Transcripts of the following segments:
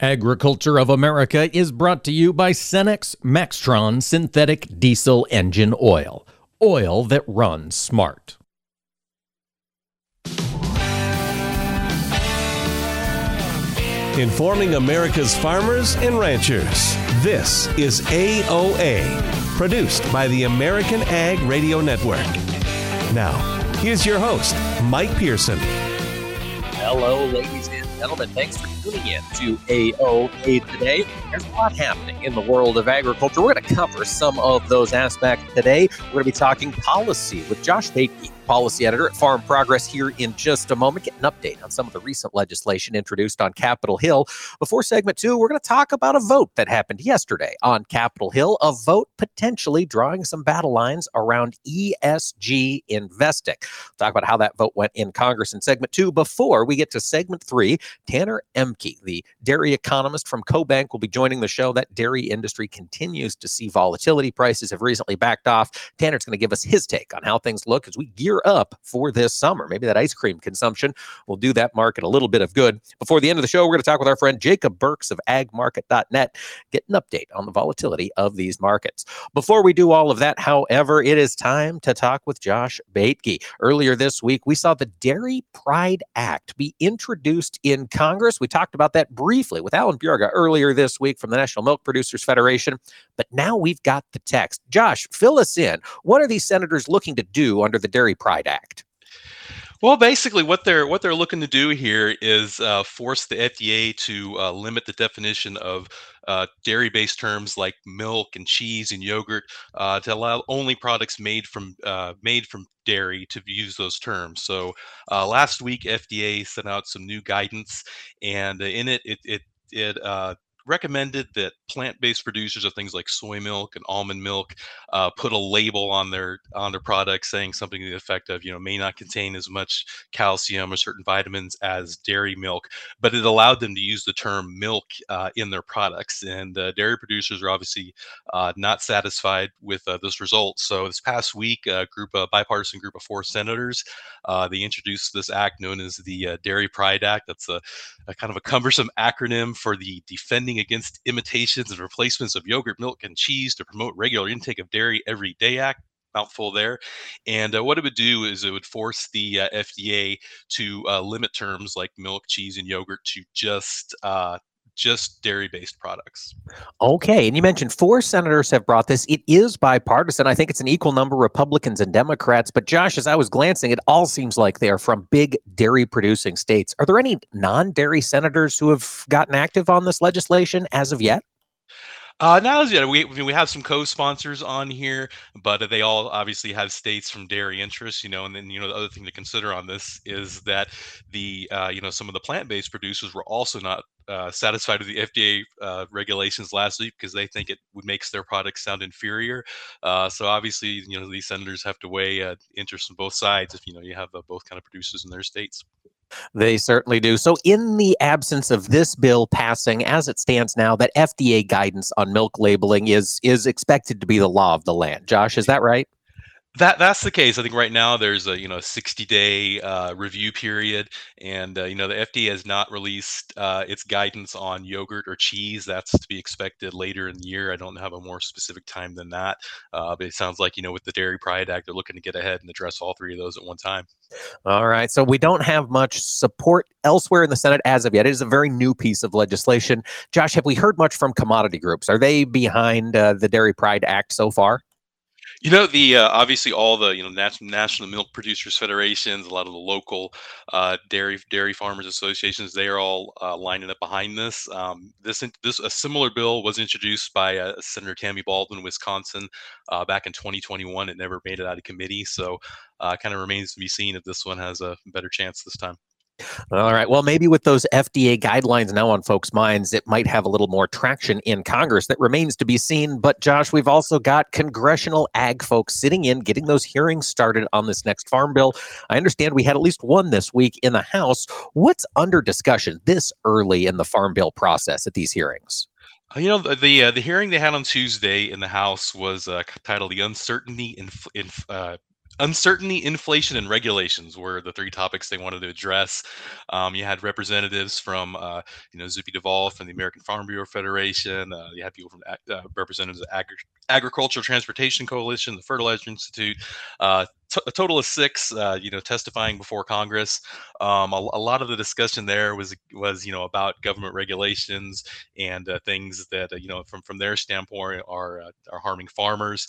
Agriculture of America is brought to you by Cenex Maxtron Synthetic Diesel Engine Oil. Oil that runs smart. Informing America's farmers and ranchers. This is AOA, produced by the American Ag Radio Network. Now, here's your host, Mike Pearson. Hello, ladies and gentlemen. Thanks for tuning in to AOA today. There's a lot happening in the world of agriculture. We're going to cover some of those aspects today. We're going to be talking policy with Josh Baethge policy editor at Farm Progress here in just a moment. Get an update on some of the recent legislation introduced on Capitol Hill. Before segment two, we're going to talk about a vote that happened yesterday on Capitol Hill, a vote potentially drawing some battle lines around ESG investing. We'll talk about how that vote went in Congress in segment two. Before we get to segment three, Tanner Ehmke, the dairy economist from CoBank, will be joining the show. That dairy industry continues to see volatility. Prices have recently backed off. Tanner's going to give us his take on how things look as we gear up for this summer. Maybe that ice cream consumption will do that market a little bit of good. Before the end of the show, we're going to talk with our friend Jacob Burks of agmarket.net, get an update on the volatility of these markets. Before we do all of that, however, it is time to talk with Josh Baethge. Earlier this week, we saw the Dairy Pride Act be introduced in Congress. We talked about that briefly with Alan Bjerga earlier this week from the National Milk Producers Federation, but now we've got the text. Josh, fill us in. What are these senators looking to do under the Dairy Pride Act? Well, basically, what they're what they're looking to do here is uh, force the FDA to uh, limit the definition of uh, dairy-based terms like milk and cheese and yogurt uh, to allow only products made from uh, made from dairy to use those terms. So uh, last week, FDA sent out some new guidance, and in it, it it it recommended that plant-based producers of things like soy milk and almond milk uh, put a label on their on their products saying something to the effect of you know may not contain as much calcium or certain vitamins as dairy milk but it allowed them to use the term milk uh, in their products and uh, dairy producers are obviously uh, not satisfied with uh, this result. So this past week a group a bipartisan group of four senators uh, they introduced this act known as the dairy pride act. That's a, a kind of a cumbersome acronym for the defending against imitations and replacements of yogurt, milk, and cheese to promote regular intake of dairy every day act mouthful there. And uh, what it would do is it would force the uh, FDA to uh, limit terms like milk, cheese, and yogurt to just uh, just dairy based products. Okay. And you mentioned four senators have brought this. It is bipartisan. I think it's an equal number Republicans and Democrats. But Josh, as I was glancing, it all seems like they are from big dairy producing states. Are there any non dairy senators who have gotten active on this legislation as of yet? Uh, now, yeah, we we have some co-sponsors on here, but they all obviously have states from dairy interests, you know. And then you know the other thing to consider on this is that the uh, you know some of the plant-based producers were also not uh, satisfied with the FDA uh, regulations last week because they think it makes their products sound inferior. Uh, so obviously, you know, these senators have to weigh uh, interest on both sides if you know you have uh, both kind of producers in their states. They certainly do. So, in the absence of this bill passing, as it stands now, that FDA guidance on milk labeling is is expected to be the law of the land. Josh, is that right? That that's the case. I think right now there's a you know 60 day uh, review period, and uh, you know the FDA has not released uh, its guidance on yogurt or cheese. That's to be expected later in the year. I don't have a more specific time than that, uh, but it sounds like you know with the Dairy Pride Act, they're looking to get ahead and address all three of those at one time. All right. So we don't have much support elsewhere in the Senate as of yet. It is a very new piece of legislation. Josh, have we heard much from commodity groups? Are they behind uh, the Dairy Pride Act so far? You know, the uh, obviously all the you know national national milk producers federations, a lot of the local uh, dairy dairy farmers associations, they are all uh, lining up behind this. Um, this this a similar bill was introduced by uh, Senator Tammy Baldwin, Wisconsin, uh, back in 2021. It never made it out of committee, so uh, kind of remains to be seen if this one has a better chance this time. All right. Well, maybe with those FDA guidelines now on folks' minds, it might have a little more traction in Congress. That remains to be seen. But, Josh, we've also got congressional ag folks sitting in, getting those hearings started on this next farm bill. I understand we had at least one this week in the House. What's under discussion this early in the farm bill process at these hearings? Uh, you know the the, uh, the hearing they had on Tuesday in the House was uh, titled "The Uncertainty in, in uh, uncertainty, inflation, and regulations were the three topics they wanted to address. Um, you had representatives from, uh, you know, Zippy Duvall from the American Farm Bureau Federation. Uh, you had people from uh, representatives of Agri- Agricultural Transportation Coalition, the Fertilizer Institute. Uh, t- a total of six, uh, you know, testifying before Congress. Um, a, a, lot of the discussion there was was you know about government regulations and uh, things that you know from from their standpoint are are harming farmers.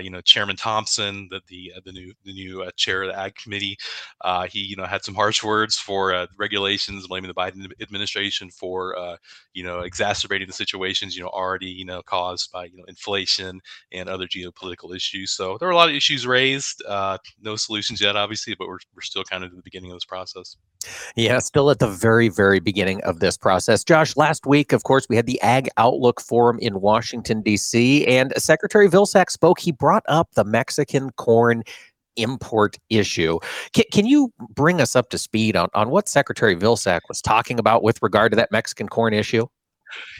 you know, Chairman Thompson, the the the new the new chair of the Ag Committee, he you know had some harsh words for regulations, blaming the Biden administration for you know exacerbating the situations you know already you know caused by you know inflation and other geopolitical issues. So there were a lot of issues raised. Uh, no solutions yet, obviously, but we're we're still kind of at the beginning of this process. Yeah, still at the very, very beginning of this process. Josh, last week, of course, we had the Ag Outlook Forum in Washington, D.C., and Secretary Vilsack spoke. He brought up the Mexican corn import issue. Can, can you bring us up to speed on, on what Secretary Vilsack was talking about with regard to that Mexican corn issue?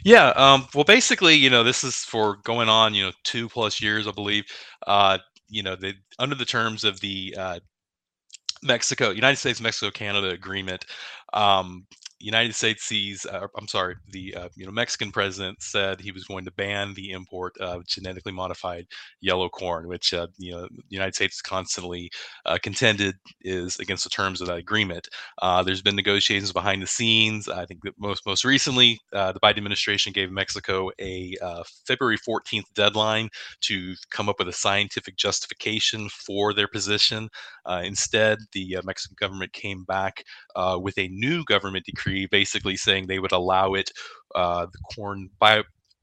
Yeah, um, well, basically, you know, this is for going on, you know, two plus years, I believe. Uh, you know, the under the terms of the uh, Mexico, United States, Mexico, Canada agreement, um, United States sees, uh, I'm sorry, the uh, you know Mexican president said he was going to ban the import of genetically modified yellow corn, which uh, you know the United States constantly uh, contended is against the terms of that agreement. Uh, there's been negotiations behind the scenes. I think that most most recently, uh, the Biden administration gave Mexico a February 14th deadline to come up with a scientific justification for their position. instead, the Mexican government came back with a new government decree decree basically saying they would allow it uh, the corn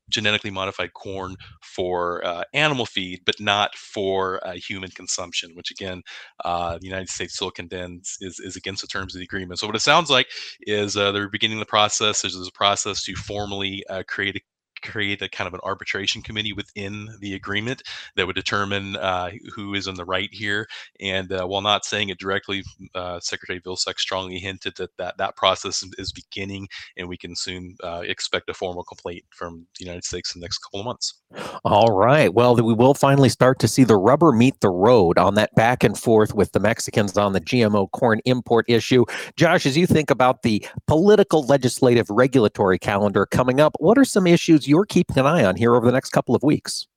genetically modified corn for uh, animal feed, but not for uh, human consumption, which again, uh, the United States still condemns is, is against the terms of the agreement. So what it sounds like is uh, they're beginning the process. There's, there's a process to formally uh, create a create a kind of an arbitration committee within the agreement that would determine uh, who is in the right here. And uh, while not saying it directly, uh, Secretary Vilsack strongly hinted that, that that process is beginning, and we can soon uh, expect a formal complaint from the United States in the next couple of months. All right. Well, we will finally start to see the rubber meet the road on that back and forth with the Mexicans on the GMO corn import issue. Josh, as you think about the political, legislative, regulatory calendar coming up, what are some issues you're keeping an eye on here over the next couple of weeks?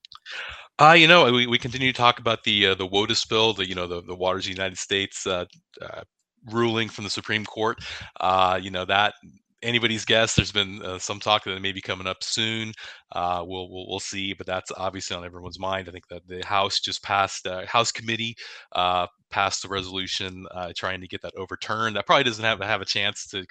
Uh, you know, we, we continue to talk about the uh, the WOTUS bill, the you know the the Waters of the United States uh, uh, ruling from the Supreme Court. Uh, you know that anybody's guess. There's been uh, some talk that it may be coming up soon. Uh, we'll, we'll, we'll see, but that's obviously on everyone's mind. I think that the House just passed uh, House committee uh, passed the resolution uh, trying to get that overturned. That probably doesn't have to have a chance to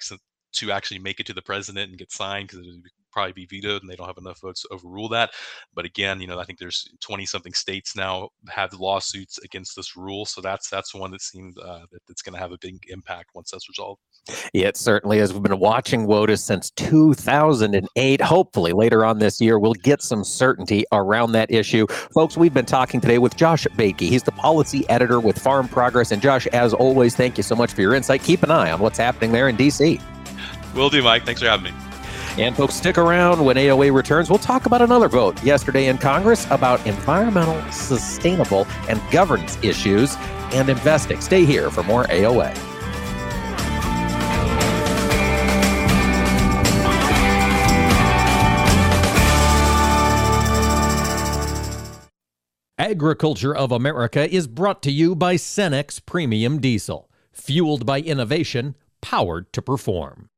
to actually make it to the president and get signed because it would probably be vetoed and they don't have enough votes to overrule that. But again, you know, I think there's 20 something states now have lawsuits against this rule. So that's that's one that seems uh, that, that's going to have a big impact once that's resolved. Yeah, it certainly is. We've been watching WOTUS since 2008. Hopefully, later on this year, we'll get some certainty around that issue. Folks, we've been talking today with Josh Baethge. He's the policy editor with Farm Progress. And Josh, as always, thank you so much for your insight. Keep an eye on what's happening there in D.C. Will do, Mike. Thanks for having me. And folks, stick around when AOA returns. We'll talk about another vote yesterday in Congress about environmental, sustainable, and governance issues and investing. Stay here for more AOA. Agriculture of America is brought to you by Cenex Premium Diesel, fueled by innovation, powered to perform.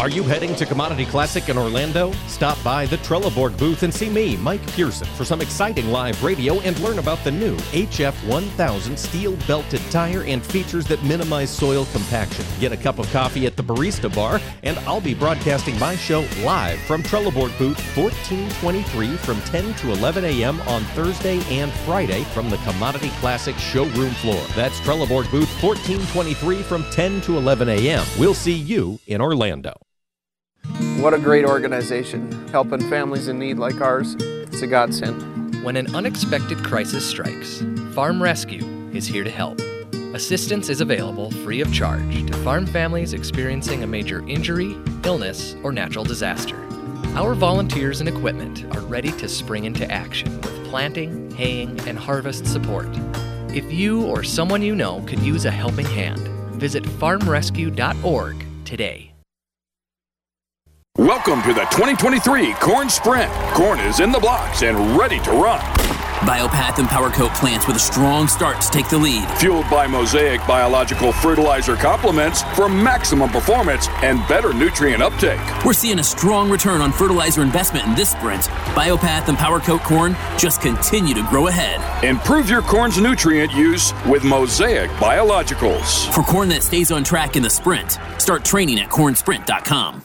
Are you heading to Commodity Classic in Orlando? Stop by the Trelleborg booth and see me, Mike Pearson, for some exciting live radio and learn about the new HF 1000 steel belted tire and features that minimize soil compaction. Get a cup of coffee at the Barista Bar, and I'll be broadcasting my show live from Trelleborg booth 1423 from 10 to 11 a.m. on Thursday and Friday from the Commodity Classic showroom floor. That's Trelleborg booth 1423 from 10 to 11 a.m. We'll see you in Orlando. What a great organization. Helping families in need like ours, it's a godsend. When an unexpected crisis strikes, Farm Rescue is here to help. Assistance is available free of charge to farm families experiencing a major injury, illness, or natural disaster. Our volunteers and equipment are ready to spring into action with planting, haying, and harvest support. If you or someone you know could use a helping hand, visit farmrescue.org today. Welcome to the 2023 Corn Sprint. Corn is in the blocks and ready to run. Biopath and PowerCoat plants with a strong start to take the lead. Fueled by Mosaic biological fertilizer complements for maximum performance and better nutrient uptake. We're seeing a strong return on fertilizer investment in this sprint. Biopath and PowerCoat corn just continue to grow ahead. Improve your corn's nutrient use with Mosaic biologicals. For corn that stays on track in the sprint, start training at cornsprint.com.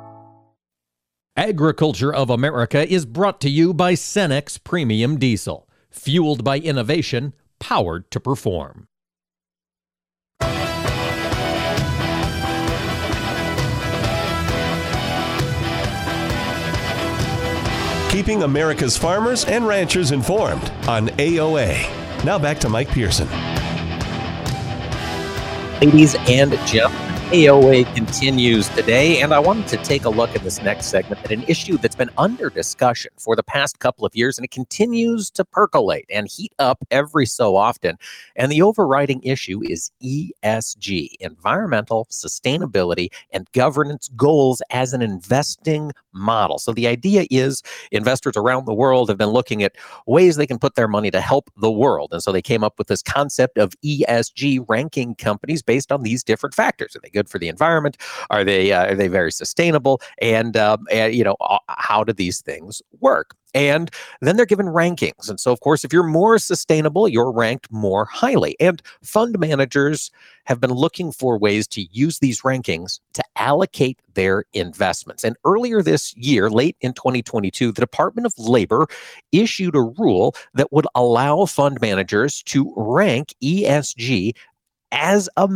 Agriculture of America is brought to you by Cenex Premium Diesel, fueled by innovation, powered to perform. Keeping America's farmers and ranchers informed on AOA. Now back to Mike Pearson. Ladies and gentlemen, AOA continues today, and I wanted to take a look in this next segment at an issue that's been under discussion for the past couple of years, and it continues to percolate and heat up every so often. And the overriding issue is ESG, environmental sustainability and governance goals as an investing model. So the idea is investors around the world have been looking at ways they can put their money to help the world. And so they came up with this concept of ESG ranking companies based on these different factors. Are they good for the environment? Are they uh, are they very sustainable? And, um, and you know, how do these things work? And then they're given rankings. And so, of course, if you're more sustainable, you're ranked more highly. And fund managers have been looking for ways to use these rankings to allocate their investments. And earlier this year, late in 2022, the Department of Labor issued a rule that would allow fund managers to rank ESG as a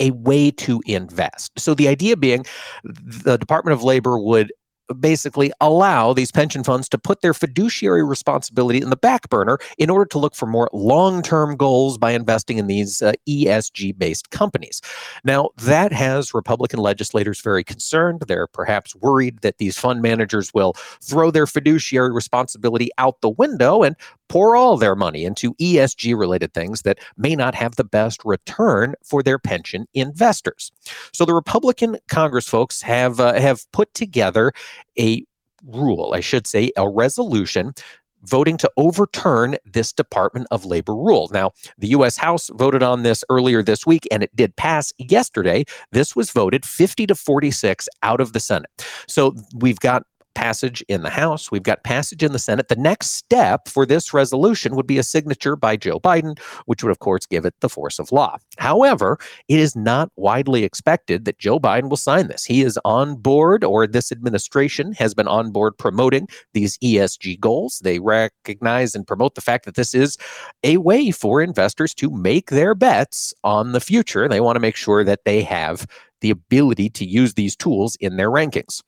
a way to invest. So the idea being the Department of Labor would basically allow these pension funds to put their fiduciary responsibility in the back burner in order to look for more long term goals by investing in these uh, ESG based companies. Now, that has Republican legislators very concerned. They're perhaps worried that these fund managers will throw their fiduciary responsibility out the window and pour all their money into ESG related things that may not have the best return for their pension investors. So the Republican Congress folks have uh, have put together a rule, I should say, a resolution voting to overturn this Department of Labor rule. Now, the U.S. House voted on this earlier this week, and it did pass yesterday. This was voted 50 to 46 out of the Senate. So we've got passage in the House. We've got passage in the Senate. The next step for this resolution would be a signature by Joe Biden, which would, of course, give it the force of law. However, it is not widely expected that Joe Biden will sign this. He is on board, or this administration has been on board promoting these ESG goals. They recognize and promote the fact that this is a way for investors to make their bets on the future. They want to make sure that they have the ability to use these tools in their rankings.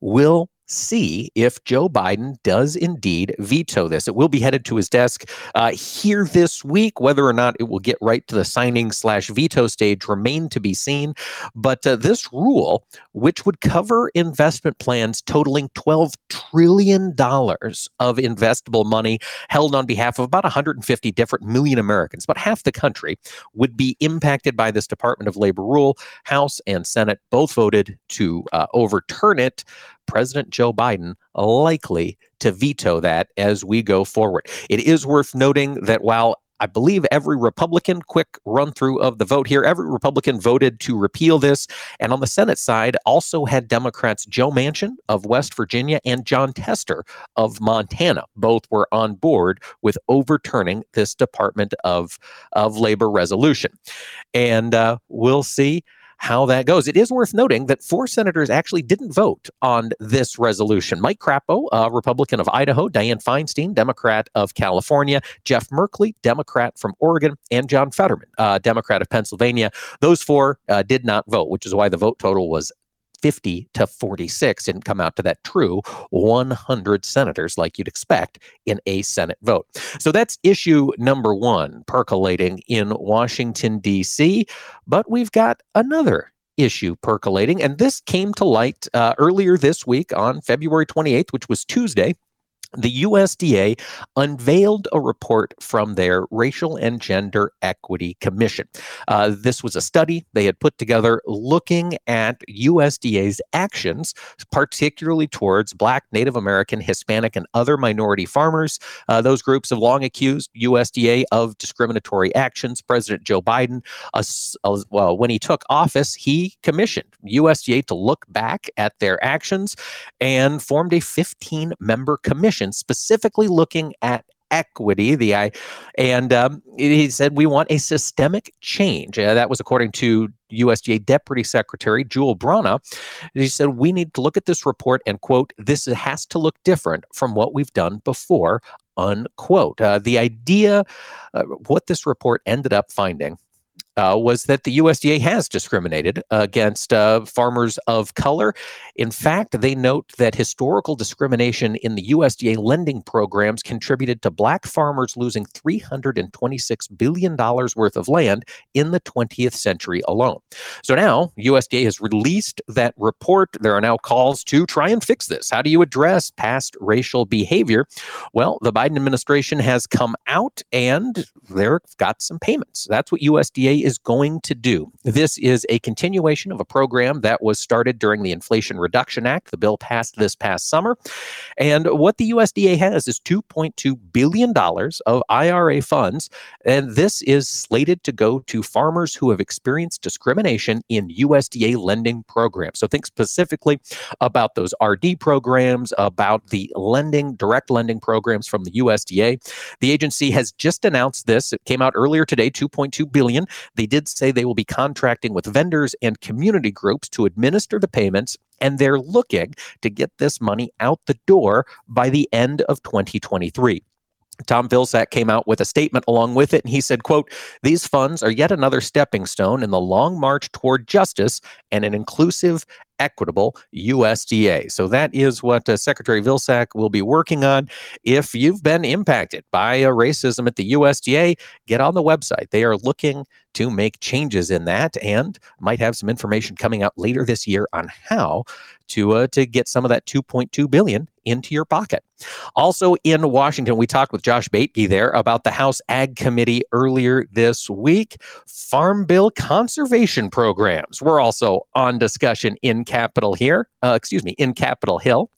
Will see if Joe Biden does indeed veto this. It will be headed to his desk uh, here this week. Whether or not it will get right to the signing slash veto stage remain to be seen. But uh, this rule, which would cover investment plans totaling $12 trillion of investable money held on behalf of about 150 different million Americans, about half the country, would be impacted by this Department of Labor rule. House and Senate both voted to uh, overturn it. President Joe Biden likely to veto that as we go forward. It is worth noting that while I believe every Republican, quick run through of the vote here, every Republican voted to repeal this. And on the Senate side, also had Democrats Joe Manchin of West Virginia and Jon Tester of Montana. Both were on board with overturning this Department of, of Labor resolution. And uh, we'll see how that goes. It is worth noting that four senators actually didn't vote on this resolution. Mike Crapo, a Republican of Idaho, Dianne Feinstein, Democrat of California, Jeff Merkley, Democrat from Oregon, and John Fetterman, uh, Democrat of Pennsylvania. Those four uh, did not vote, which is why the vote total was 50 to 46 didn't come out to that true 100 senators like you'd expect in a Senate vote. So that's issue number one percolating in Washington, D.C. But we've got another issue percolating, and this came to light uh, earlier this week on February 28th, which was Tuesday the USDA unveiled a report from their Racial and Gender Equity Commission. Uh, this was a study they had put together looking at USDA's actions, particularly towards Black, Native American, Hispanic, and other minority farmers. Uh, those groups have long accused USDA of discriminatory actions. President Joe Biden, well, when he took office, he commissioned USDA to look back at their actions and formed a 15 member commission specifically looking at equity. The I, and um, he said we want a systemic change. Uh, that was according to USDA Deputy Secretary Jewel Bronaugh. He said we need to look at this report and quote this has to look different from what we've done before. Unquote. Uh, the idea, uh, what this report ended up finding uh, was that the USDA has discriminated against uh, farmers of color. In fact, they note that historical discrimination in the USDA lending programs contributed to black farmers losing $326 billion worth of land in the 20th century alone. So now USDA has released that report. There are now calls to try and fix this. How do you address past racial behavior? Well, the Biden administration has come out and they've got some payments. That's what USDA is is going to do. This is a continuation of a program that was started during the Inflation Reduction Act. The bill passed this past summer. And what the USDA has is $2.2 billion of IRA funds. And this is slated to go to farmers who have experienced discrimination in USDA lending programs. So think specifically about those RD programs, about the lending, direct lending programs from the USDA. The agency has just announced this. It came out earlier today, 2.2 billion. They did say they will be contracting with vendors and community groups to administer the payments, and they're looking to get this money out the door by the end of 2023. Tom Vilsack came out with a statement along with it, and he said, quote, these funds are yet another stepping stone in the long march toward justice and an inclusive, equitable USDA. So that is what uh, Secretary Vilsack will be working on. If you've been impacted by uh, racism at the USDA, get on the website. They are looking to make changes in that and might have some information coming out later this year on how to uh, to get some of that 2.2 billion into your pocket. Also in Washington, we talked with Josh Baethge there about the House Ag Committee earlier this week. Farm Bill conservation programs were also on discussion in Capitol here, uh, excuse me, in Capitol Hill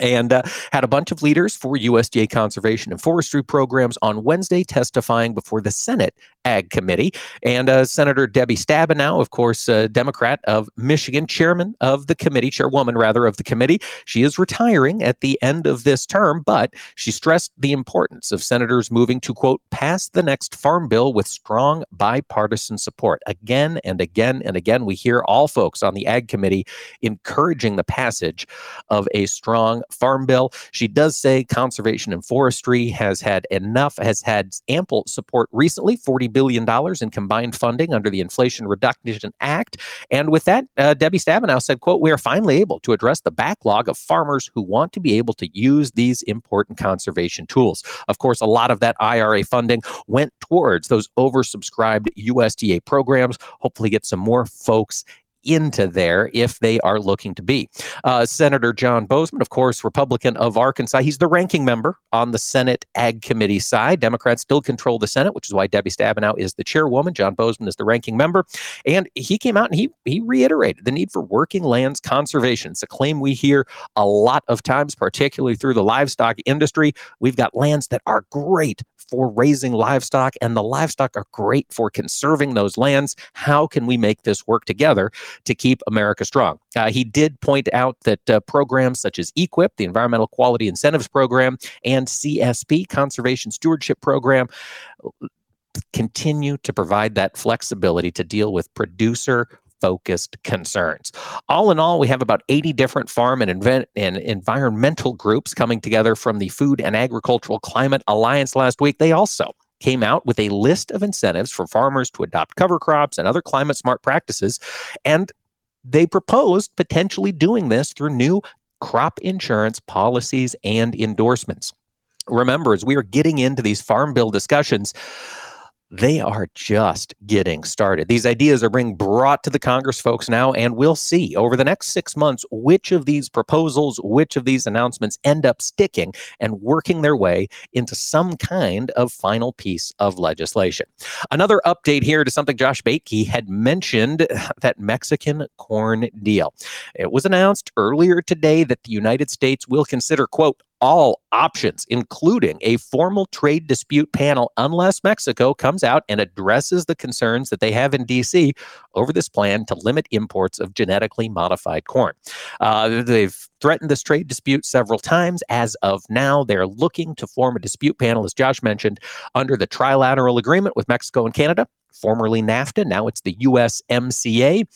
and uh, had a bunch of leaders for USDA conservation and forestry programs on Wednesday testifying before the Senate Ag Committee. And uh, Senator Debbie Stabenow, of course, uh, Democrat of Michigan, chairman of the committee, chairwoman rather of the committee, she is retiring at the end of this term, but she stressed the importance of senators moving to, quote, pass the next farm bill with strong bipartisan support. Again and again and again, we hear all folks on the Ag Committee encouraging the passage of a strong farm bill. She does say conservation and forestry has had enough, has had ample support recently, $40 billion in combined funding under the Inflation Reduction Act. And with that, uh, Debbie Stabenow said, quote, we are finally able to address the backlog of farmers who want to be able to use these important conservation tools. Of course, a lot of that IRA funding went towards those oversubscribed USDA programs, hopefully get some more folks into there if they are looking to be. Uh, Senator John Boozman, of course, Republican of Arkansas, he's the ranking member on the Senate Ag Committee side. Democrats still control the Senate, which is why Debbie Stabenow is the chairwoman. John Boozman is the ranking member. And he came out and he, he reiterated the need for working lands conservation. It's a claim we hear a lot of times, particularly through the livestock industry. We've got lands that are great for raising livestock, and the livestock are great for conserving those lands. How can we make this work together to keep America strong? Uh, he did point out that uh, programs such as EQIP, the Environmental Quality Incentives Program, and CSP, Conservation Stewardship Program, continue to provide that flexibility to deal with producer focused concerns. All in all, we have about 80 different farm and, invent- and environmental groups coming together from the Food and Agricultural Climate Alliance last week. They also came out with a list of incentives for farmers to adopt cover crops and other climate smart practices. And they proposed potentially doing this through new crop insurance policies and endorsements. Remember, as we are getting into these farm bill discussions, they are just getting started. These ideas are being brought to the Congress folks now, and we'll see over the next six months which of these proposals, which of these announcements end up sticking and working their way into some kind of final piece of legislation. Another update here to something Josh Baethge had mentioned that Mexican corn deal. It was announced earlier today that the United States will consider, quote, all options, including a formal trade dispute panel, unless Mexico comes out and addresses the concerns that they have in D.C. over this plan to limit imports of genetically modified corn. Uh, they've threatened this trade dispute several times. As of now, they're looking to form a dispute panel, as Josh mentioned, under the trilateral agreement with Mexico and Canada formerly NAFTA. Now it's the USMCA.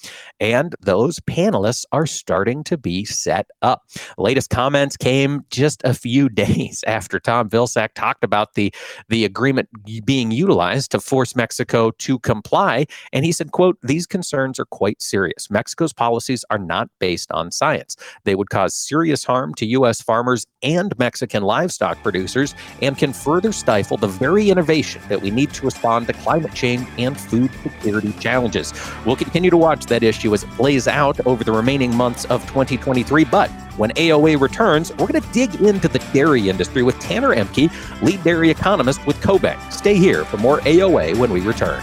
And those panelists are starting to be set up. Latest comments came just a few days after Tom Vilsack talked about the, the agreement being utilized to force Mexico to comply. And he said, quote, these concerns are quite serious. Mexico's policies are not based on science. They would cause serious harm to U.S. farmers and Mexican livestock producers and can further stifle the very innovation that we need to respond to climate change and food security challenges. We'll continue to watch that issue as it plays out over the remaining months of 2023. But when AOA returns, we're going to dig into the dairy industry with Tanner Ehmke, lead dairy economist with CoBank. Stay here for more AOA when we return.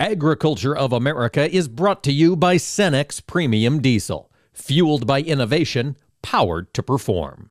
Agriculture of America is brought to you by Cenex Premium Diesel fueled by innovation, powered to perform.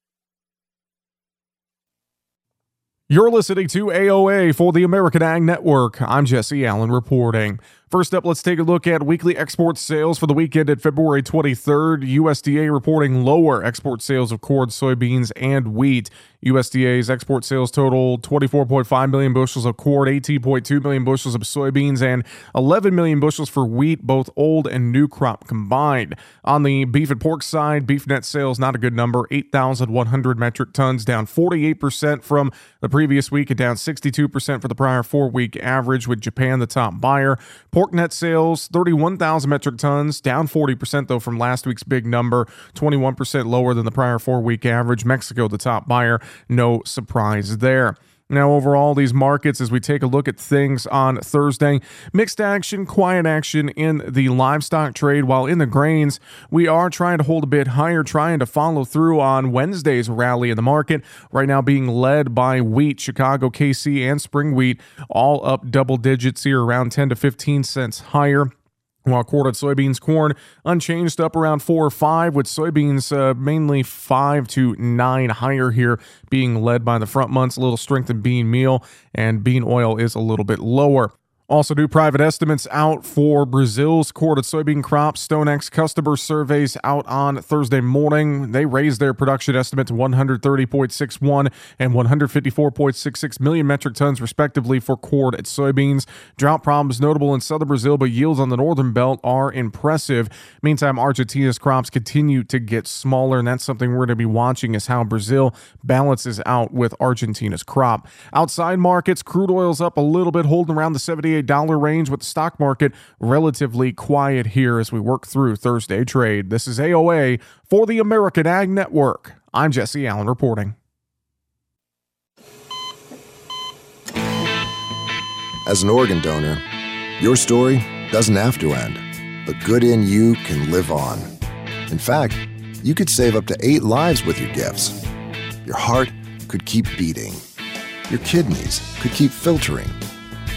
You're listening to AOA for the American Ag Network. I'm Jesse Allen reporting. First up, let's take a look at weekly export sales for the weekend at February 23rd. USDA reporting lower export sales of corn, soybeans, and wheat. USDA's export sales totaled 24.5 million bushels of corn, 18.2 million bushels of soybeans, and 11 million bushels for wheat, both old and new crop combined. On the beef and pork side, beef net sales not a good number, 8,100 metric tons, down 48% from the previous week and down 62% for the prior four week average, with Japan the top buyer. Pork Pork net sales, 31,000 metric tons, down 40% though from last week's big number, 21% lower than the prior four week average. Mexico, the top buyer, no surprise there. Now, overall, these markets, as we take a look at things on Thursday, mixed action, quiet action in the livestock trade, while in the grains, we are trying to hold a bit higher, trying to follow through on Wednesday's rally in the market. Right now, being led by wheat, Chicago, KC, and spring wheat, all up double digits here, around 10 to 15 cents higher. While quartered soybeans, corn unchanged up around four or five, with soybeans uh, mainly five to nine higher here, being led by the front months. A little strength in bean meal, and bean oil is a little bit lower. Also, do private estimates out for Brazil's quartered soybean crop. StoneX customer surveys out on Thursday morning. They raised their production estimate to 130.61 and 154.66 million metric tons, respectively, for quartered soybeans. Drought problems notable in southern Brazil, but yields on the northern belt are impressive. Meantime, Argentina's crops continue to get smaller, and that's something we're going to be watching is how Brazil balances out with Argentina's crop. Outside markets, crude oil's up a little bit, holding around the 78 dollar range with the stock market relatively quiet here as we work through Thursday trade. This is AOA for the American Ag Network. I'm Jesse Allen reporting. As an organ donor, your story doesn't have to end. The good in you can live on. In fact, you could save up to eight lives with your gifts. Your heart could keep beating. Your kidneys could keep filtering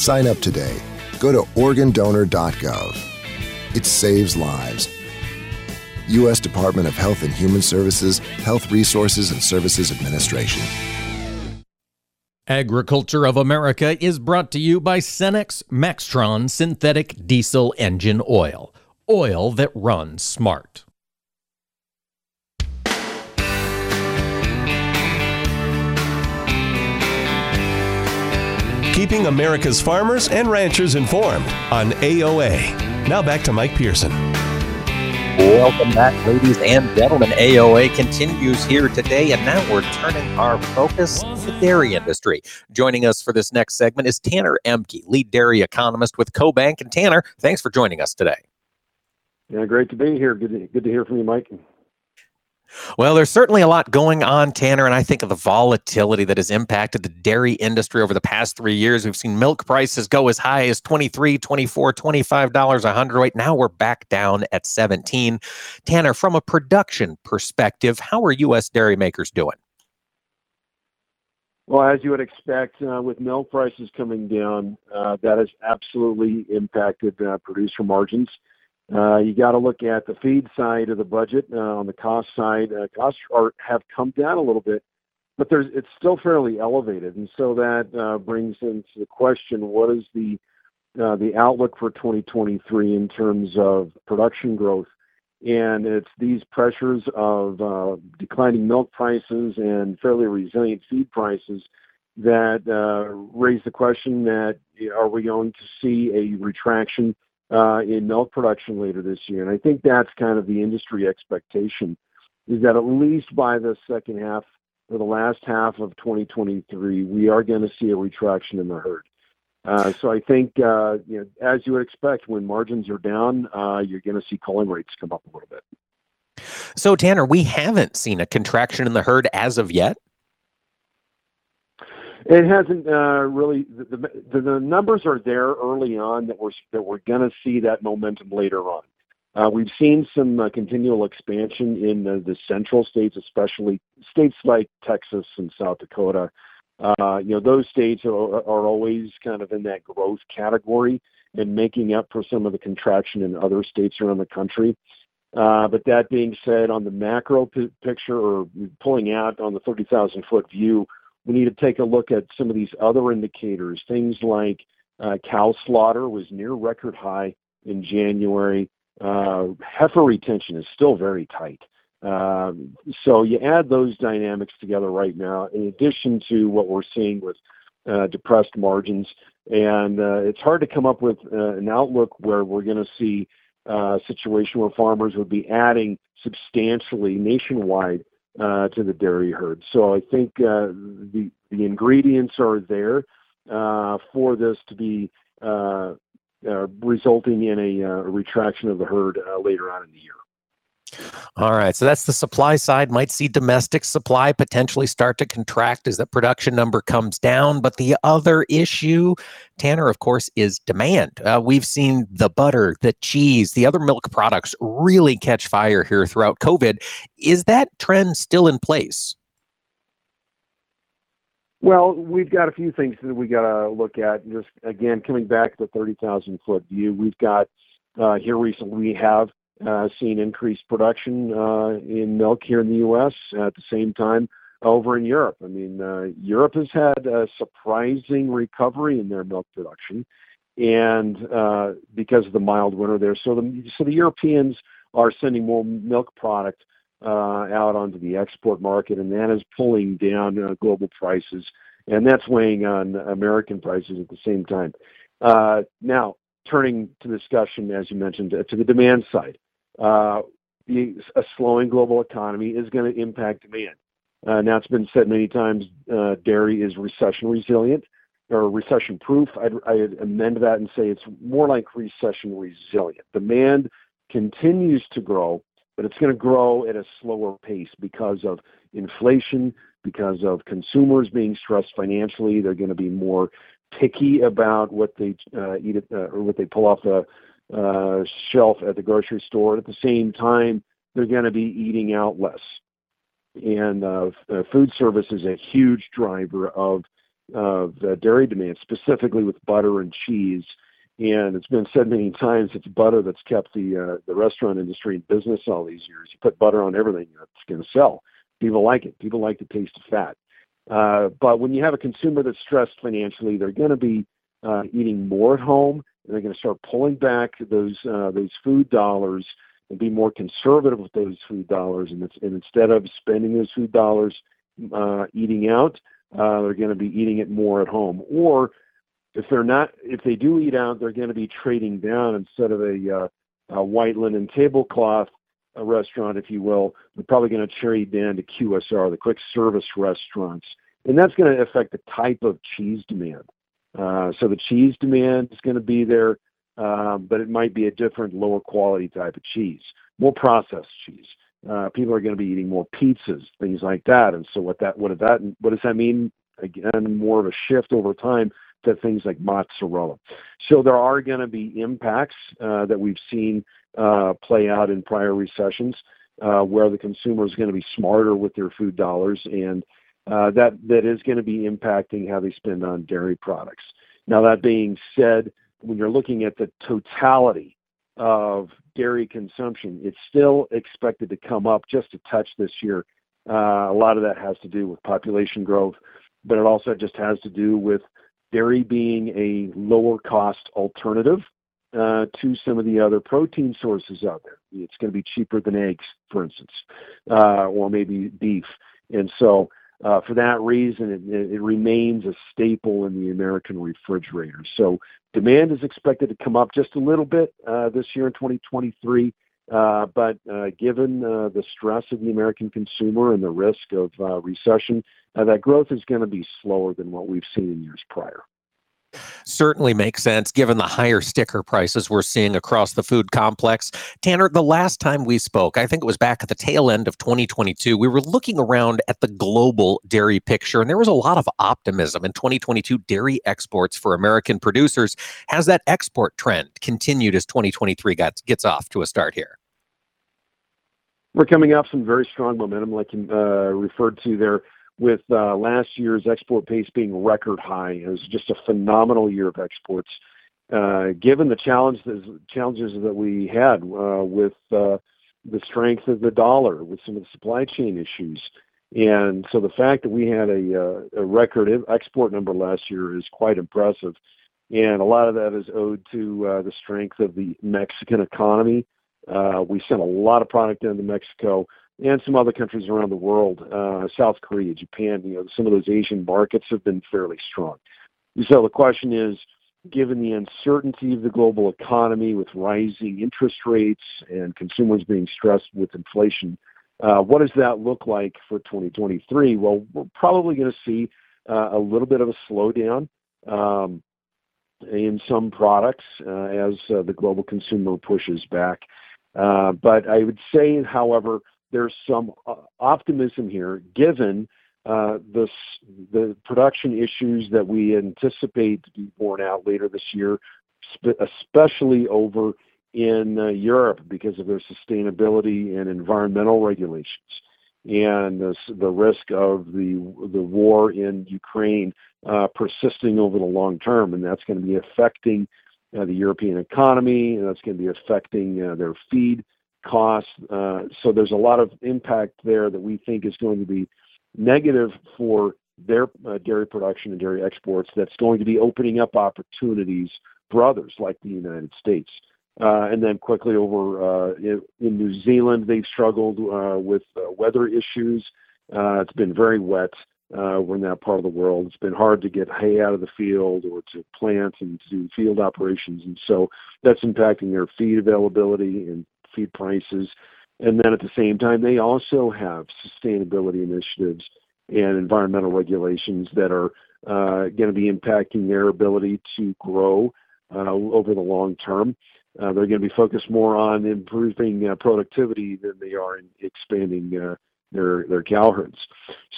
Sign up today. Go to organdonor.gov. It saves lives. U.S. Department of Health and Human Services, Health Resources and Services Administration. Agriculture of America is brought to you by Cenex Maxtron Synthetic Diesel Engine Oil. Oil that runs smart. Keeping America's farmers and ranchers informed on AOA. Now back to Mike Pearson. Welcome back, ladies and gentlemen. AOA continues here today, and now we're turning our focus to the dairy industry. Joining us for this next segment is Tanner Ehmke, lead dairy economist with CoBank. And Tanner, thanks for joining us today. Yeah, great to be here. Good to, good to hear from you, Mike. Well, there's certainly a lot going on, Tanner, and I think of the volatility that has impacted the dairy industry over the past three years. We've seen milk prices go as high as 23 24 $25 a hundredweight. Now we're back down at 17 Tanner, from a production perspective, how are U.S. dairy makers doing? Well, as you would expect, uh, with milk prices coming down, uh, that has absolutely impacted uh, producer margins. Uh, you got to look at the feed side of the budget. Uh, on the cost side, uh, costs are have come down a little bit, but there's it's still fairly elevated, and so that uh, brings into the question: what is the uh, the outlook for 2023 in terms of production growth? And it's these pressures of uh, declining milk prices and fairly resilient feed prices that raise the question: that are we going to see a retraction? Uh, in milk production later this year. And I think that's kind of the industry expectation is that at least by the second half or the last half of 2023, we are going to see a retraction in the herd. Uh, so I think, uh, you know, as you would expect, when margins are down, uh, you're going to see culling rates come up a little bit. So Tanner, we haven't seen a contraction in the herd as of yet. It hasn't uh, really. The, the, the, numbers are there early on that we're that we're going to see that momentum later on. Uh, we've seen some uh, continual expansion in the, the, central states, especially states like Texas and South Dakota. Uh, you know, those states are, are always kind of in that growth category and making up for some of the contraction in other states around the country. Uh, but that being said, on the macro p- picture or pulling out on the 30,000 foot view, we need to take a look at some of these other indicators, things like Uh, cow slaughter was near record high in January. Uh, heifer retention is still very tight. Um, so you add those dynamics together right now, in addition to what we're seeing with uh, depressed margins, and it's hard to come up with an outlook where we're going to see a situation where farmers would be adding substantially nationwide uh, to the dairy herd. So I think uh, the the ingredients are there uh, for this to be uh, uh, resulting in a, uh, retraction of the herd later on in the year. All right. So that's the supply side. Might see domestic supply potentially start to contract as the production number comes down. But the other issue, Tanner, of course, is demand. Uh, we've seen the butter, the cheese, the other milk products really catch fire here throughout COVID. Is that trend still in place? Well, we've got a few things that we got to look at. Just again, coming back to the 30,000 foot view, we've got uh, here recently we have uh, seen increased production uh, in milk here in the U.S. At the same time, over in Europe. I mean, uh, Europe has had a surprising recovery in their milk production, and because of the mild winter there, so the so the Europeans are sending more milk product out onto the export market, and that is pulling down global prices, and that's weighing on American prices at the same time. Now, turning to discussion, as you mentioned, to the demand side uh, a slowing global economy is going to impact demand. Uh, now, it's been said many times uh, dairy is recession resilient or recession proof. I'd, I'd amend that and say it's more like recession resilient. Demand continues to grow, but it's going to grow at a slower pace because of inflation, because of consumers being stressed financially. They're going to be more picky about what they uh, eat uh, or what they pull off the uh, shelf at the grocery store. At the same time, they're going to be eating out less. And uh, uh, food service is a huge driver of, of uh, dairy demand, specifically with butter and cheese. And it's been said many times it's butter that's kept the uh, the restaurant industry in business all these years. You put butter on everything, it's going to sell. People like it. People like the taste of fat. Uh, but when you have a consumer that's stressed financially, they're going to be uh, eating more at home and they're going to start pulling back those uh, those food dollars and be more conservative with those food dollars. And, and instead of spending those food dollars uh, eating out, uh, they're going to be eating it more at home. Or if they're not, if they do eat out, they're going to be trading down instead of a, uh, a white linen tablecloth a restaurant, if you will, they're probably going to trade down to QSR, the quick service restaurants. And that's going to affect the type of cheese demand. Uh, so the cheese demand is going to be there, uh, but it might be a different, lower quality type of cheese, more processed cheese. Uh, people are going to be eating more pizzas, things like that. And so what that what does that what does that mean? Again, more of a shift over time to things like mozzarella. So there are going to be impacts that we've seen play out in prior recessions, where the consumer is going to be smarter with their food dollars and that that is going to be impacting how they spend on dairy products. Now, that being said, when you're looking at the totality of dairy consumption, it's still expected to come up just a touch this year. Uh, a lot of that has to do with population growth, but it also just has to do with dairy being a lower cost alternative uh, to some of the other protein sources out there. It's going to be cheaper than eggs, for instance, uh, or maybe beef. And so uh, for that reason, it, it, remains a staple in the American refrigerator. So demand is expected to come up just a little bit uh, this year in 2023. Uh, but uh, given uh, the stress of the American consumer and the risk of uh, recession, that growth is going to be slower than what we've seen in years prior certainly makes sense given the higher sticker prices we're seeing across the food complex. Tanner, the last time we spoke, I think it was back at the tail end of 2022, we were looking around at the global dairy picture, and there was a lot of optimism in 2022 dairy exports for American producers. Has that export trend continued as 2023 gets, gets off to a start here? We're coming off some very strong momentum, like you uh, referred to there with uh, last year's export pace being record high. It was just a phenomenal year of exports. Uh, given the challenges challenges that we had uh, with uh, the strength of the dollar, with some of the supply chain issues, and so the fact that we had a, uh, a record export number last year is quite impressive. and a lot of that is owed to uh, the strength of the Mexican economy. Uh, we sent a lot of product into Mexico and some other countries around the world, uh, South Korea, Japan. You know, some of those Asian markets have been fairly strong. So the question is, given the uncertainty of the global economy with rising interest rates and consumers being stressed with inflation, uh, what does that look like for 2023? Well, we're probably going to see uh, a little bit of a slowdown um, in some products uh, as uh, the global consumer pushes back. Uh, but I would say, however, there's some uh, optimism here given uh, the production issues that we anticipate to be borne out later this year, especially over in uh, Europe because of their sustainability and environmental regulations, and the, risk of the the war in Ukraine persisting over the long term, and that's going to be affecting the European economy, and that's going to be affecting their feed costs. Uh, so there's a lot of impact there that we think is going to be negative for their uh, dairy production and dairy exports that's going to be opening up opportunities for others like the United States. Uh, and then quickly over in, New Zealand, they've struggled with weather issues. It's been very wet. in that part of the world. It's been hard to get hay out of the field or to plant and to do field operations, and so that's impacting their feed availability and feed prices. And then at the same time, they also have sustainability initiatives and environmental regulations that are uh, going to be impacting their ability to grow uh, over the long term. Uh, they're going to be focused more on improving uh, productivity than they are in expanding uh, their their cow herds.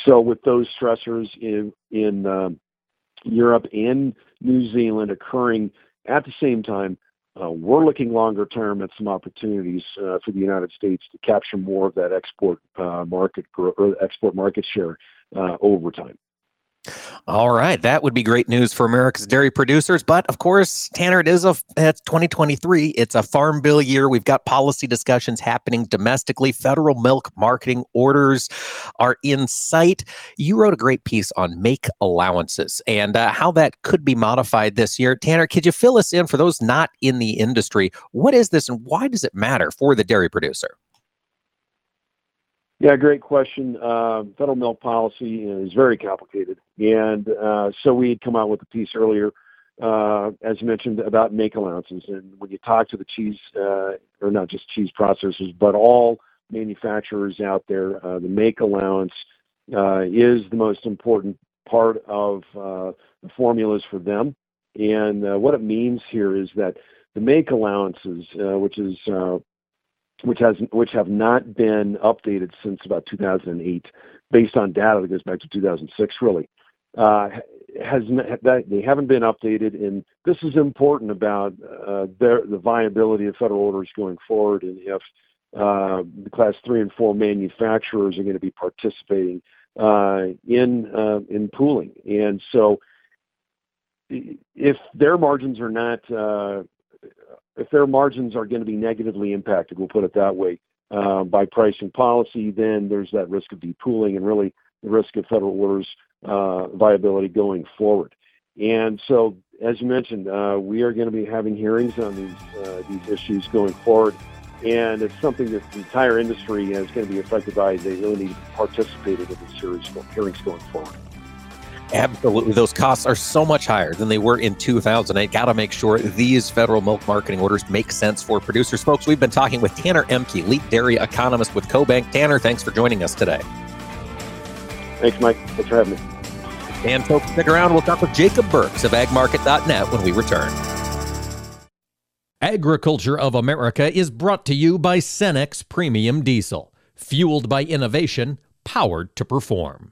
So with those stressors in in um, Europe and New Zealand occurring at the same time, we're looking longer term at some opportunities uh, for the United States to capture more of that export uh, market or export market share uh, over time. All right, that would be great news for America's dairy producers. But of course, Tanner, it is a it's 2023. It's a farm bill year. We've got policy discussions happening domestically. Federal milk marketing orders are in sight. You wrote a great piece on make allowances and uh, how that could be modified this year. Tanner, could you fill us in for those not in the industry? What is this, and why does it matter for the dairy producer? Yeah, great question. Uh, federal milk policy is very complicated. And uh, so we had come out with a piece earlier, uh, as you mentioned, about make allowances. And when you talk to the cheese, uh, or not just cheese processors, but all manufacturers out there, the make allowance is the most important part of the formulas for them. And what it means here is that the make allowances, which is which has which have not been updated since about 2008, based on data that goes back to 2006. Really, uh, has that they haven't been updated, and this is important about uh, their, the viability of federal orders going forward, and if uh, the class three and four manufacturers are going to be participating uh, in uh, in pooling, and so if their margins are not uh, if their margins are going to be negatively impacted, we'll put it that way, uh, by pricing policy, then there's that risk of depooling and really the risk of federal orders uh, viability going forward. And so, as you mentioned, uh, we are going to be having hearings on these these issues going forward, and it's something that the entire industry is going to be affected by. They really need to participate in these series of hearings going forward. Absolutely. Those costs are so much higher than they were in 2008. Got to make sure these federal milk marketing orders make sense for producers. Folks, we've been talking with Tanner Ehmke, lead dairy economist with CoBank. Tanner, thanks for joining us today. Thanks, Mike. Thanks for having me. And folks, stick around. We'll talk with Jacob Burks of agmarket.net when we return. Agriculture of America is brought to you by Cenex Premium Diesel, fueled by innovation, powered to perform.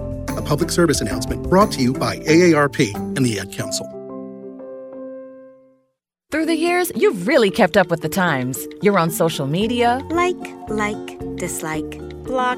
A public service announcement brought to you by AARP and the Ad Council. Through the years, you've really kept up with the times. You're on social media. Like, like, dislike, block.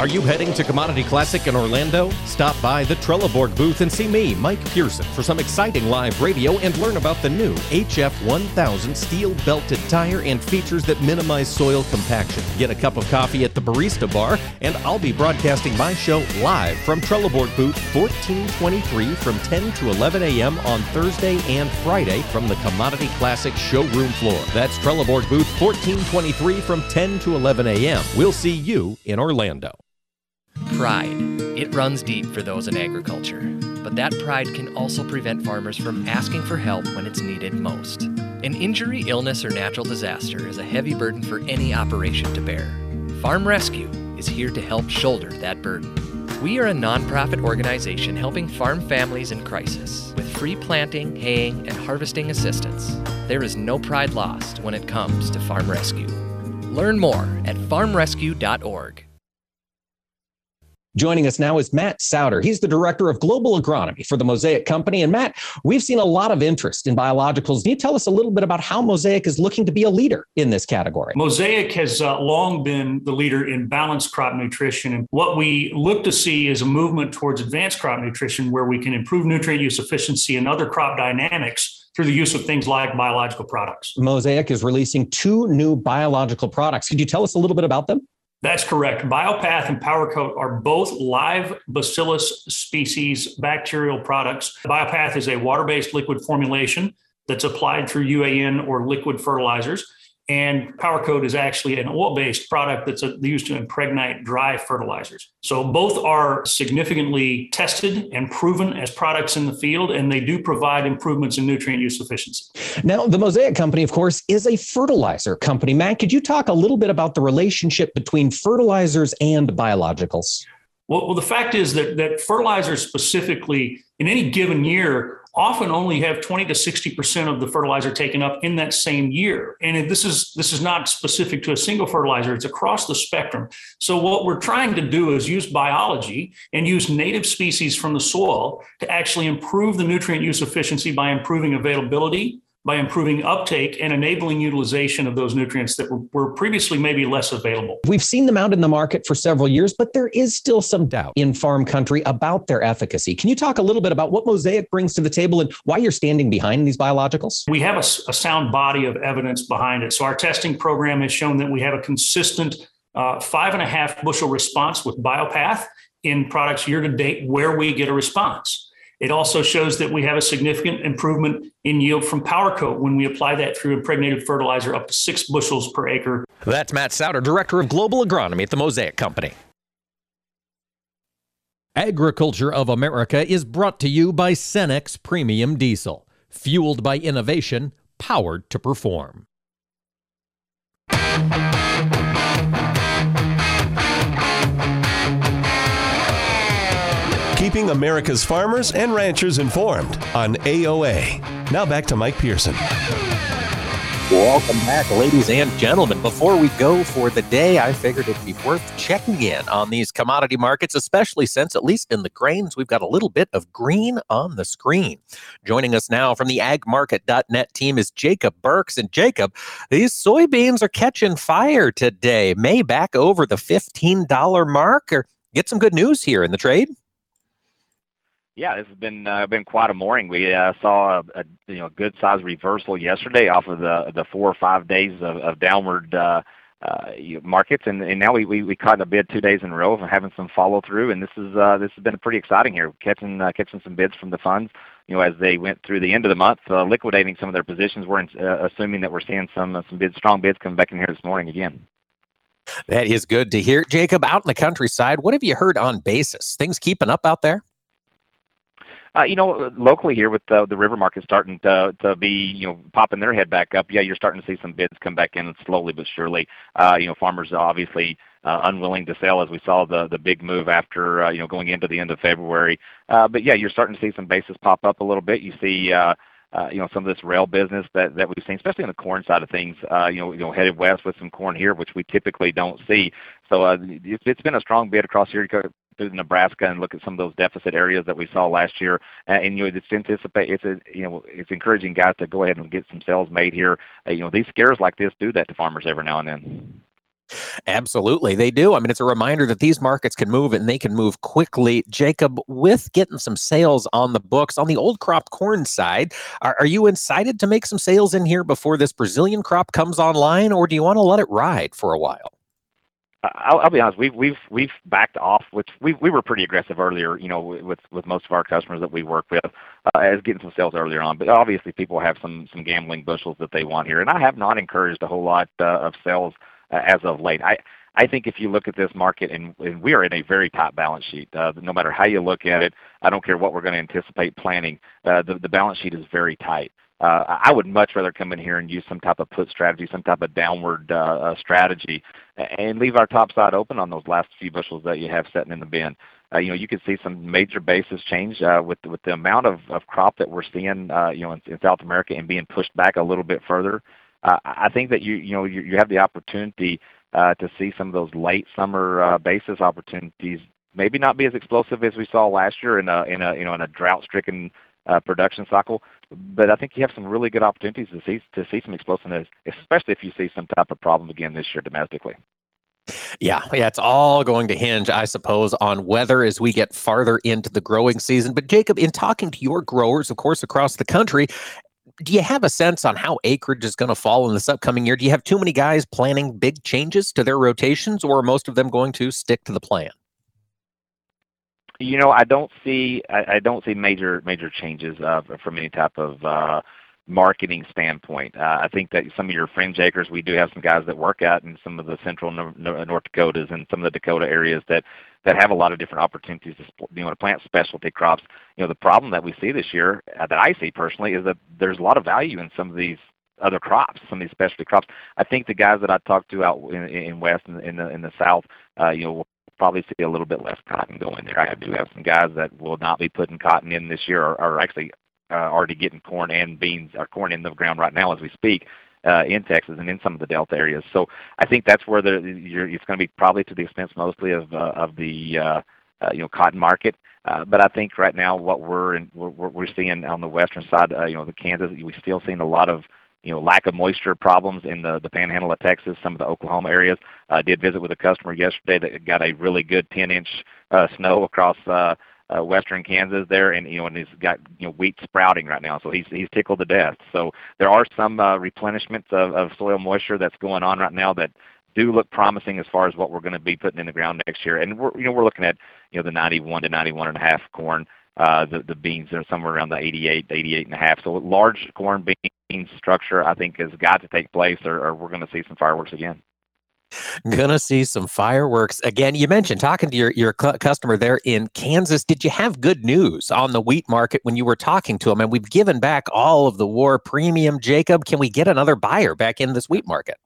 Are you heading to Commodity Classic in Orlando? Stop by the Trelleborg booth and see me, Mike Pearson, for some exciting live radio and learn about the new HF 1000 steel belted tire and features that minimize soil compaction. Get a cup of coffee at the Barista Bar, and I'll be broadcasting my show live from Trelleborg booth 1423 from 10 to 11 a.m. on Thursday and Friday from the Commodity Classic showroom floor. That's Trelleborg booth 1423 from 10 to 11 a.m. We'll see you in Orlando. Pride. It runs deep for those in agriculture. But that pride can also prevent farmers from asking for help when it's needed most. An injury, illness, or natural disaster is a heavy burden for any operation to bear. Farm Rescue is here to help shoulder that burden. We are a nonprofit organization helping farm families in crisis with free planting, haying, and harvesting assistance. There is no pride lost when it comes to Farm Rescue. Learn more at farmrescue.org. Joining us now is Matt Souter. He's the director of global agronomy for the Mosaic Company. And Matt, we've seen a lot of interest in biologicals. Can you tell us a little bit about how Mosaic is looking to be a leader in this category? Mosaic has uh, long been the leader in balanced crop nutrition. And what we look to see is a movement towards advanced crop nutrition where we can improve nutrient use efficiency and other crop dynamics through the use of things like biological products. Mosaic is releasing two new biological products. Could you tell us a little bit about them? That's correct. Biopath and PowerCoat are both live bacillus species bacterial products. Biopath is a water based liquid formulation that's applied through UAN or liquid fertilizers. And PowerCoat is actually an oil based product that's used to impregnate dry fertilizers. So both are significantly tested and proven as products in the field, and they do provide improvements in nutrient use efficiency. Now, the Mosaic Company, of course, is a fertilizer company. Matt, could you talk a little bit about the relationship between fertilizers and biologicals? Well, well the fact is that, that fertilizers specifically, in any given year, often only have 20 to 60% of the fertilizer taken up in that same year. And this is this is not specific to a single fertilizer it's across the spectrum. So what we're trying to do is use biology and use native species from the soil to actually improve the nutrient use efficiency by improving availability by improving uptake and enabling utilization of those nutrients that were, previously maybe less available. We've seen them out in the market for several years, but there is still some doubt in farm country about their efficacy. Can you talk a little bit about what Mosaic brings to the table and why you're standing behind these biologicals? We have a, a sound body of evidence behind it. So our testing program has shown that we have a consistent uh, five and a half bushel response with Biopath in products year to date where we get a response. It also shows that we have a significant improvement in yield from PowerCoat when we apply that through impregnated fertilizer up to six bushels per acre. That's Matt Souter, Director of Global Agronomy at the Mosaic Company. Agriculture of America is brought to you by Cenex Premium Diesel, fueled by innovation, powered to perform. Keeping America's farmers and ranchers informed on AOA. Now back to Mike Pearson. Welcome back, ladies and gentlemen. Before we go for the day, I figured it'd be worth checking in on these commodity markets, especially since, at least in the grains, we've got a little bit of green on the screen. Joining us now from the agmarket.net team is Jacob Burks. And Jacob, these soybeans are catching fire today. May back over the $15 mark or get some good news here in the trade? Yeah, this has been uh, been quite a morning. We uh, saw a, a you know good size reversal yesterday off of the the four or five days of, of downward uh, uh, markets, and, and now we, we we caught a bid two days in a row of having some follow through, and this is uh, this has been pretty exciting here, catching uh, catching some bids from the funds. You know, as they went through the end of the month, uh, liquidating some of their positions. We're in, uh, assuming that we're seeing some uh, some bid strong bids coming back in here this morning again. That is good to hear, Jacob. Out in the countryside, what have you heard on basis? Things keeping up out there? Uh, you know, locally here with the, the river market starting to, to be, you know, popping their head back up, yeah, you're starting to see some bids come back in slowly but surely. Uh, you know, farmers are obviously uh, unwilling to sell as we saw the the big move after, uh, you know, going into the end of February. Uh, but yeah, you're starting to see some bases pop up a little bit. You see, uh, uh, you know, some of this rail business that, that we've seen, especially on the corn side of things, uh, you know, you know, headed west with some corn here, which we typically don't see. So uh, it's, it's been a strong bid across here through Nebraska and look at some of those deficit areas that we saw last year. Uh, and you know, anticipate it's a, you know it's encouraging guys to go ahead and get some sales made here. Uh, you know, these scares like this do that to farmers every now and then. Absolutely, they do. I mean, it's a reminder that these markets can move and they can move quickly. Jacob, with getting some sales on the books on the old crop corn side, are, are you excited to make some sales in here before this Brazilian crop comes online, or do you want to let it ride for a while? I'll, I'll, be honest. We've we've we've backed off, which we we were pretty aggressive earlier. You know, with with most of our customers that we work with, uh, as getting some sales earlier on. But obviously, people have some some gambling bushels that they want here, and I have not encouraged a whole lot uh, of sales uh, as of late. I I think if you look at this market, and, and we are in a very tight balance sheet. Uh, no matter how you look at it, I don't care what we're going to anticipate planning. Uh, the the balance sheet is very tight. Uh, I would much rather come in here and use some type of put strategy, some type of downward uh, uh, strategy, and leave our top side open on those last few bushels that you have sitting in the bin. Uh, you know, you could see some major basis change uh, with with the amount of, of crop that we're seeing, uh, you know, in, in South America and being pushed back a little bit further. Uh, I think that you you know you, you have the opportunity uh, to see some of those late summer uh, basis opportunities maybe not be as explosive as we saw last year in a in a you know in a drought stricken Uh, production cycle. But I think you have some really good opportunities to see to see some explosiveness, especially if you see some type of problem again this year domestically. Yeah, yeah, it's all going to hinge, I suppose, on weather as we get farther into the growing season. But Jacob, in talking to your growers, of course, across the country, do you have a sense on how acreage is going to fall in this upcoming year? Do you have too many guys planning big changes to their rotations, or are most of them going to stick to the plan? You know, I don't see I, don't see major major changes uh, from any type of uh, marketing standpoint. Uh, I think that some of your fringe acres, we do have some guys that work out in some of the central North Dakotas and some of the Dakota areas that that have a lot of different opportunities to you know to plant specialty crops. You know, the problem that we see this year that I see personally is that there's a lot of value in some of these other crops, some of these specialty crops. I think the guys that I talked to out in, West and in the in the South, you know, probably see a little bit less cotton going there. I do have some guys that will not be putting cotton in this year, or, are actually uh, already getting corn and beans, or corn in the ground right now as we speak. Uh, in Texas and in some of the Delta areas, so I think that's where the you're, it's going to be probably to the expense mostly of uh, of the uh, uh, you know cotton market. Uh, but I think right now what we're in, we're, we're seeing on the western side, uh, you know, the Kansas, we're still seeing a lot of you know, lack of moisture problems in the, the panhandle of Texas, some of the Oklahoma areas. I did visit with a customer yesterday that got a really good 10-inch uh, snow across uh, uh, western Kansas there, and you know, and he's got you know wheat sprouting right now, so he's he's tickled to death. So there are some uh, replenishments of, of soil moisture that's going on right now that do look promising as far as what we're going to be putting in the ground next year. And we're you know we're looking at you know the 91 to 91 and a half corn. Uh, the, the beans are somewhere around the 88, 88 and a half. So large corn bean structure, I think, has got to take place, or, or we're going to see some fireworks again. Gonna see some fireworks again. You mentioned talking to your your cu- customer there in Kansas. Did you have good news on the wheat market when you were talking to him? And we've given back all of the war premium. Jacob, can we get another buyer back in this wheat market?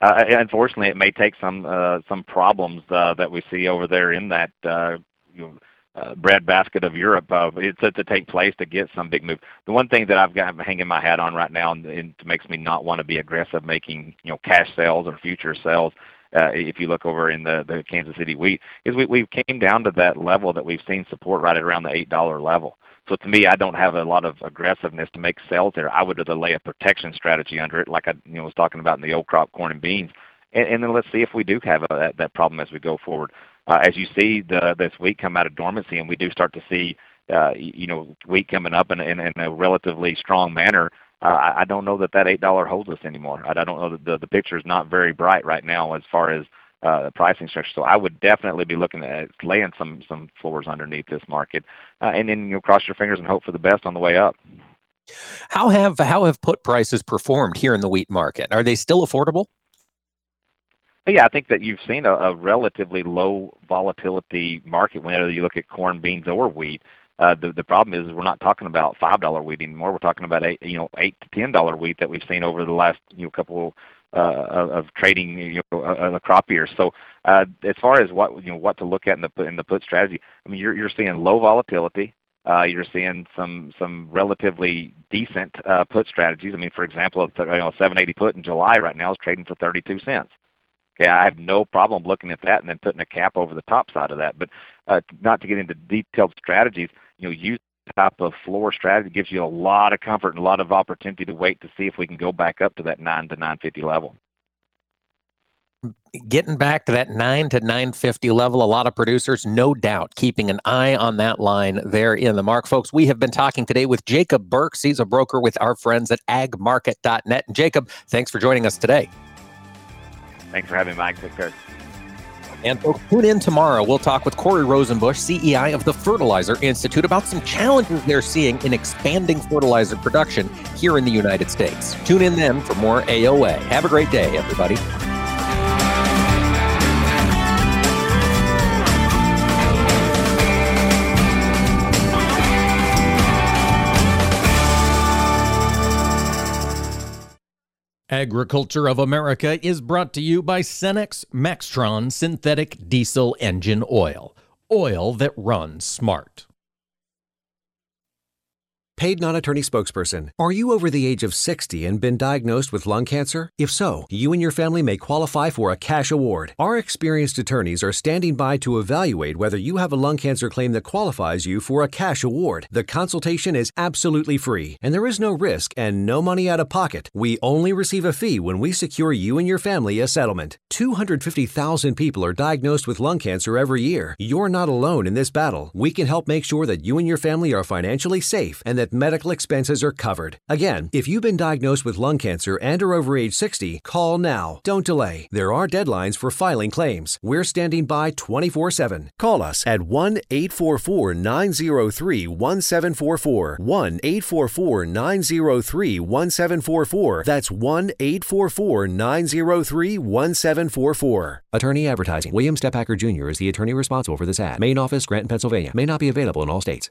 Uh, unfortunately, it may take some uh, some problems uh, that we see over there in that uh, you know, uh, breadbasket of Europe. Uh, it's to, take place to get some big move. The one thing that I've got hanging my hat on right now, and, it makes me not want to be aggressive, making you know cash sales or future sales. Uh, if you look over in the, the Kansas City wheat, is we we came down to that level that we've seen support right around the eight dollar level. So to me, I don't have a lot of aggressiveness to make sales there. I would lay a protection strategy under it, like I you know was talking about in the old crop corn and beans, and, and then let's see if we do have a, that, that problem as we go forward uh, as you see the, this wheat come out of dormancy, and we do start to see uh, you know wheat coming up in, in, in a relatively strong manner. Uh, I, don't know that that eight dollar holds us anymore. I, I don't know that the the picture is not very bright right now as far as uh, the pricing structure. So I would definitely be looking at laying some some floors underneath this market, uh, and then you know cross your fingers and hope for the best on the way up. How have how have put prices performed here in the wheat market? Are they still affordable? Yeah, I think that you've seen a, a relatively low volatility market whenever you look at corn, beans, or wheat. Uh, the the problem is we're not talking about five dollar wheat anymore. We're talking about eight, you know, eight to ten dollar wheat that we've seen over the last you know couple uh, of, of trading you know uh, the crop years. So uh, as far as what you know what to look at in the put in the put strategy, I mean you're you're seeing low volatility. Uh, you're seeing some some relatively decent uh, put strategies. I mean, for example, you know, 780 put in July right now is trading for 32 cents. Okay, I have no problem looking at that and then putting a cap over the top side of that. But uh, not to get into detailed strategies, you know, use type of floor strategy gives you a lot of comfort and a lot of opportunity to wait to see if we can go back up to that nine to nine fifty level. Getting back to that nine to nine fifty level, a lot of producers, no doubt, keeping an eye on that line there in the mark, folks. We have been talking today with Jacob Burks. He's a broker with our friends at AgMarket.net. And Jacob, thanks for joining us today. Thanks for having me, Mike. Take care. And folks, tune in tomorrow. We'll talk with Corey Rosenbusch, CEI of the Fertilizer Institute, about some challenges they're seeing in expanding fertilizer production here in the United States. Tune in then for more AOA. Have a great day, everybody. Agriculture of America is brought to you by Cenex Maxtron Synthetic Diesel Engine Oil. Oil that runs smart. Paid non attorney spokesperson. Are you over the age of 60 and been diagnosed with lung cancer? If so, you and your family may qualify for a cash award. Our experienced attorneys are standing by to evaluate whether you have a lung cancer claim that qualifies you for a cash award. The consultation is absolutely free, and there is no risk and no money out of pocket. We only receive a fee when we secure you and your family a settlement. 250,000 people are diagnosed with lung cancer every year. You're not alone in this battle. We can help make sure that you and your family are financially safe and that that medical expenses are covered. Again, if you've been diagnosed with lung cancer and are over age 60, call now. Don't delay. There are deadlines for filing claims. We're standing by 24 7. Call us at 1 844 903 1744. 1 844 903 1744. That's 1 844 903 1744. Attorney Advertising. William Stephacker Jr. is the attorney responsible for this ad. Main office, Grant, Pennsylvania. May not be available in all states.